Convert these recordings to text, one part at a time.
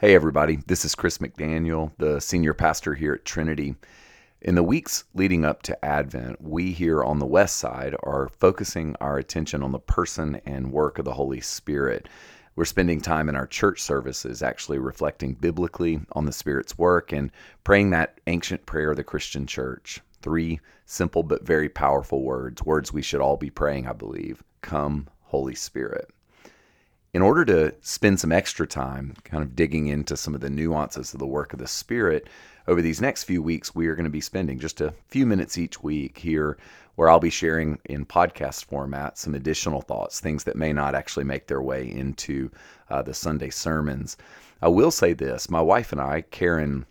Hey, everybody, this is Chris McDaniel, the senior pastor here at Trinity. In the weeks leading up to Advent, we here on the West Side are focusing our attention on the person and work of the Holy Spirit. We're spending time in our church services actually reflecting biblically on the Spirit's work and praying that ancient prayer of the Christian church. Three simple but very powerful words, words we should all be praying, I believe. Come, Holy Spirit in order to spend some extra time kind of digging into some of the nuances of the work of the Spirit, over these next few weeks, we are going to be spending just a few minutes each week here where I'll be sharing in podcast format some additional thoughts, things that may not actually make their way into uh, the Sunday sermons. I will say this my wife and I, Karen,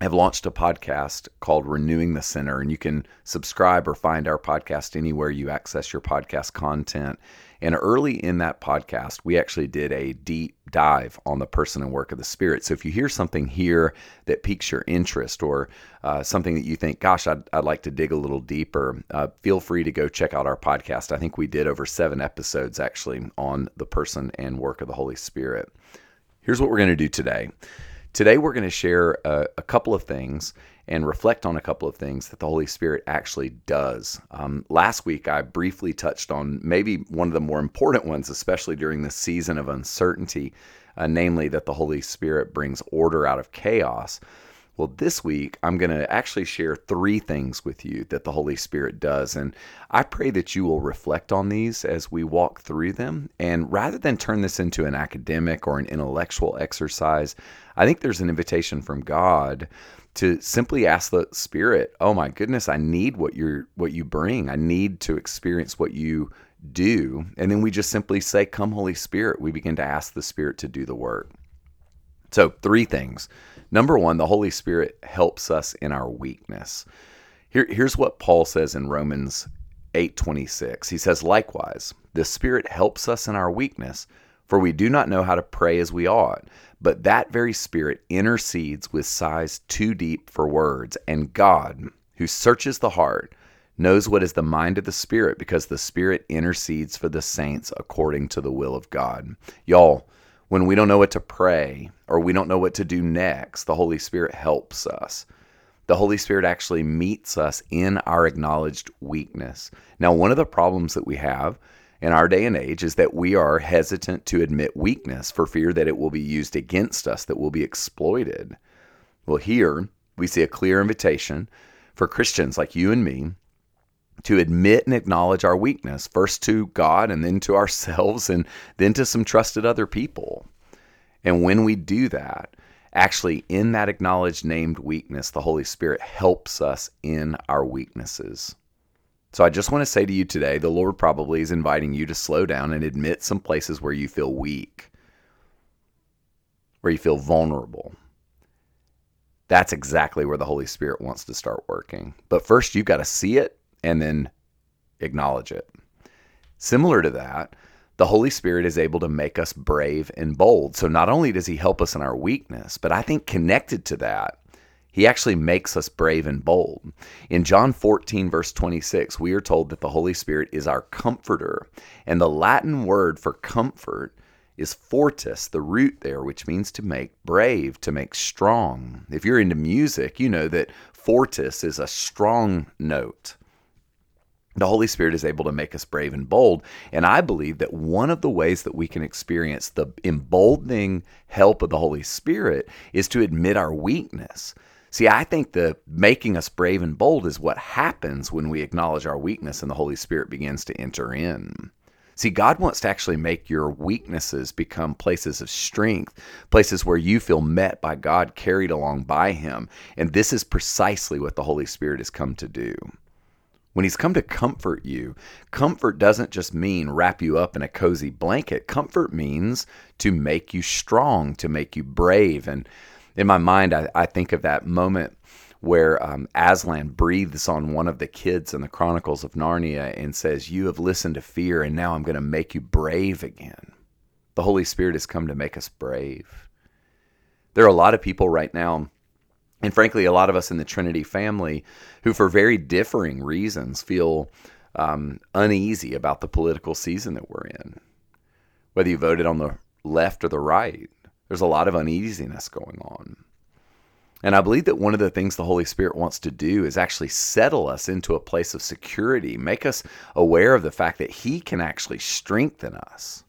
have launched a podcast called Renewing the Center, and you can subscribe or find our podcast anywhere you access your podcast content. And early in that podcast, we actually did a deep dive on the person and work of the Spirit. So if you hear something here that piques your interest or uh, something that you think, gosh, I'd, I'd like to dig a little deeper, uh, feel free to go check out our podcast. I think we did over seven episodes actually on the person and work of the Holy Spirit. Here's what we're going to do today. Today, we're going to share a, a, couple of things and reflect on a couple of things that the Holy Spirit actually does. Um, last week, I briefly touched on maybe one of the more important ones, especially during the season of uncertainty, uh, namely that the Holy Spirit brings order out of chaos. Well, this week, I'm going to actually share three things with you that the Holy Spirit does. And I pray that you will reflect on these as we walk through them. And rather than turn this into an academic or an intellectual exercise, I think there's an invitation from God to simply ask the Spirit, "Oh my goodness, I need what you're what you bring. I need to experience what you do." And then we just simply say, "Come, Holy Spirit." We begin to ask the Spirit to do the work. So, three things. Number one, the Holy Spirit helps us in our weakness. Here, here's what Paul says in Romans 8:26. He says, "Likewise, the Spirit helps us in our weakness, for we do not know how to pray as we ought, but that very Spirit intercedes with sighs too deep for words, and God, who searches the heart, knows what is the mind of the Spirit, because the Spirit intercedes for the saints according to the will of God." Y'all, when we don't know what to pray or we don't know what to do next, the Holy Spirit helps us. The Holy Spirit actually meets us in our acknowledged weakness. Now, one of the problems that we have in our day and age is that we are hesitant to admit weakness for fear that it will be used against us, that will be exploited. Well, here we see a clear invitation for Christians like you and me to admit and acknowledge our weakness, first to God and then to ourselves and then to some trusted other people. And when we do that, actually in that acknowledged named weakness, the Holy Spirit helps us in our weaknesses. So I just want to say to you today the Lord probably is inviting you to slow down and admit some places where you feel weak, where you feel vulnerable. That's exactly where the Holy Spirit wants to start working. But first, you've got to see it and then acknowledge it. Similar to that, the Holy Spirit is able to make us brave and bold. So not only does He help us in our weakness, but I think connected to that, He actually makes us brave and bold. In John 14, verse 26, we are told that the Holy Spirit is our comforter. And the Latin word for comfort is fortis, the root there, which means to make brave, to make strong. If you're into music, you know that fortis is a strong note the Holy Spirit is able to make us brave and bold. And I believe that one of the ways that we can experience the emboldening help of the Holy Spirit is to admit our weakness. See, I think the making us brave and bold is what happens when we acknowledge our weakness and the Holy Spirit begins to enter in. See, God wants to actually make your weaknesses become places of strength, places where you feel met by God, carried along by Him. And this is precisely what the Holy Spirit has come to do. When he's come to comfort you, comfort doesn't just mean wrap you up in a cozy blanket. Comfort means to make you strong, to make you brave. And in my mind, I, I think of that moment where um, Aslan breathes on one of the kids in the Chronicles of Narnia and says, You have listened to fear, and now I'm going to make you brave again. The Holy Spirit has come to make us brave. There are a lot of people right now and frankly, a lot of us in the Trinity family who, for very differing reasons, feel um, uneasy about the political season that we're in. Whether you voted on the left or the right, There's a lot of uneasiness going on. And I believe that one of the things the Holy Spirit wants to do is actually settle us into a place of security, make us aware of the fact that He can actually strengthen us.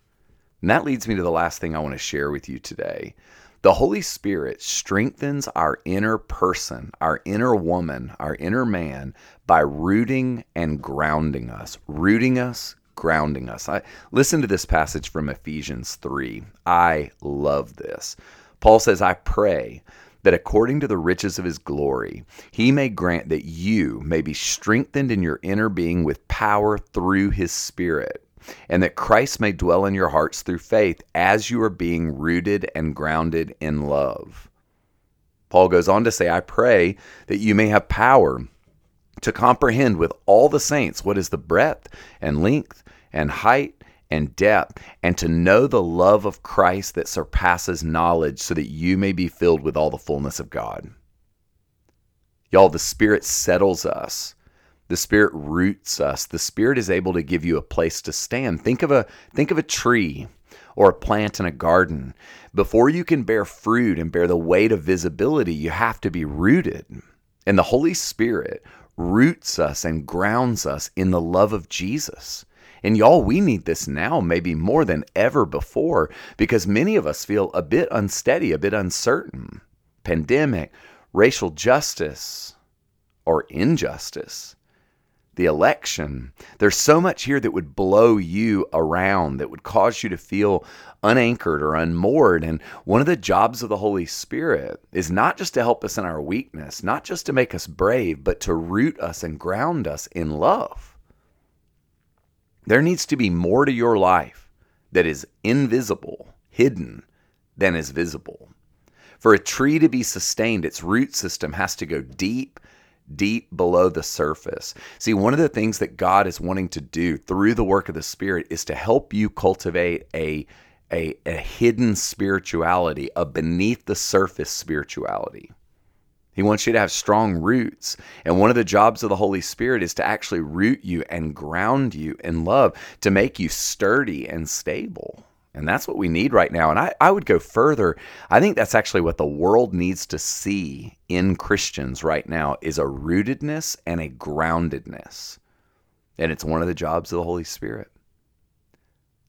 And that leads me to the last thing I want to share with you today. The Holy Spirit strengthens our inner person, our inner woman, our inner man by rooting and grounding us, rooting us, grounding us. I listen to this passage from Ephesians 3. I love this. Paul says, "I pray that according to the riches of his glory, he may grant that you may be strengthened in your inner being with power through his Spirit, and that Christ may dwell in your hearts through faith as you are being rooted and grounded in love. Paul goes on to say, I pray that you may have power to comprehend with all the saints what is the breadth and length and height and depth, and to know the love of Christ that surpasses knowledge, so that you may be filled with all the fullness of God. Y'all, the Spirit settles us. The Spirit roots us. The Spirit is able to give you a place to stand. Think of a think of a tree or a plant in a garden. Before you can bear fruit and bear the weight of visibility, you have to be rooted. And the Holy Spirit roots us and grounds us in the love of Jesus. And y'all, we need this now, maybe more than ever before, because many of us feel a bit unsteady, a bit uncertain. Pandemic, racial justice, or injustice, the election. There's so much here that would blow you around, that would cause you to feel unanchored or unmoored. And one of the jobs of the Holy Spirit is not just to help us in our weakness, not just to make us brave, but to root us and ground us in love. There needs to be more to your life that is invisible, hidden, than is visible. For a tree to be sustained, its root system has to go deep, deep below the surface. See, one of the things that God is wanting to do through the work of the Spirit is to help you cultivate a, a, a hidden spirituality, a beneath the surface spirituality. He wants you to have strong roots. And one of the jobs of the Holy Spirit is to actually root you and ground you in love, to make you sturdy and stable. And that's what we need right now. And I, I would go further. I think that's actually what the world needs to see in Christians right now is a rootedness and a groundedness. And it's one of the jobs of the Holy Spirit.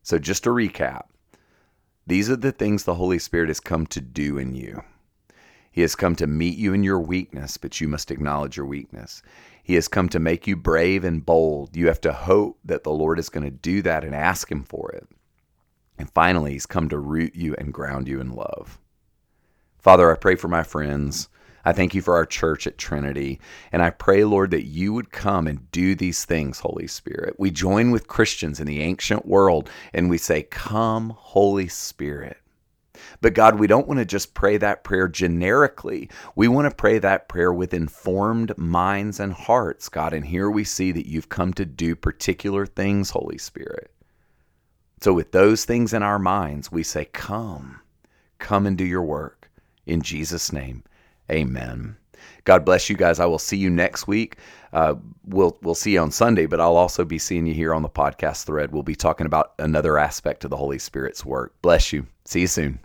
So just to recap, these are the things the Holy Spirit has come to do in you. He has come to meet you in your weakness, but you must acknowledge your weakness. He has come to make you brave and bold. You have to hope that the Lord is going to do that and ask Him for it. And finally, He's come to root you and ground you in love. Father, I pray for my friends. I thank you for our church at Trinity. And I pray, Lord, that you would come and do these things, Holy Spirit. We join with Christians in the ancient world and we say, Come, Holy Spirit. But God, we don't want to just pray that prayer generically. We want to pray that prayer with informed minds and hearts, God. And here we see that you've come to do particular things, Holy Spirit. So, with those things in our minds, we say, Come, come and do your work. In Jesus' name, amen. God bless you guys. I will see you next week. Uh, we'll we'll see you on Sunday, but I'll also be seeing you here on the podcast thread. We'll be talking about another aspect of the Holy Spirit's work. Bless you. See you soon.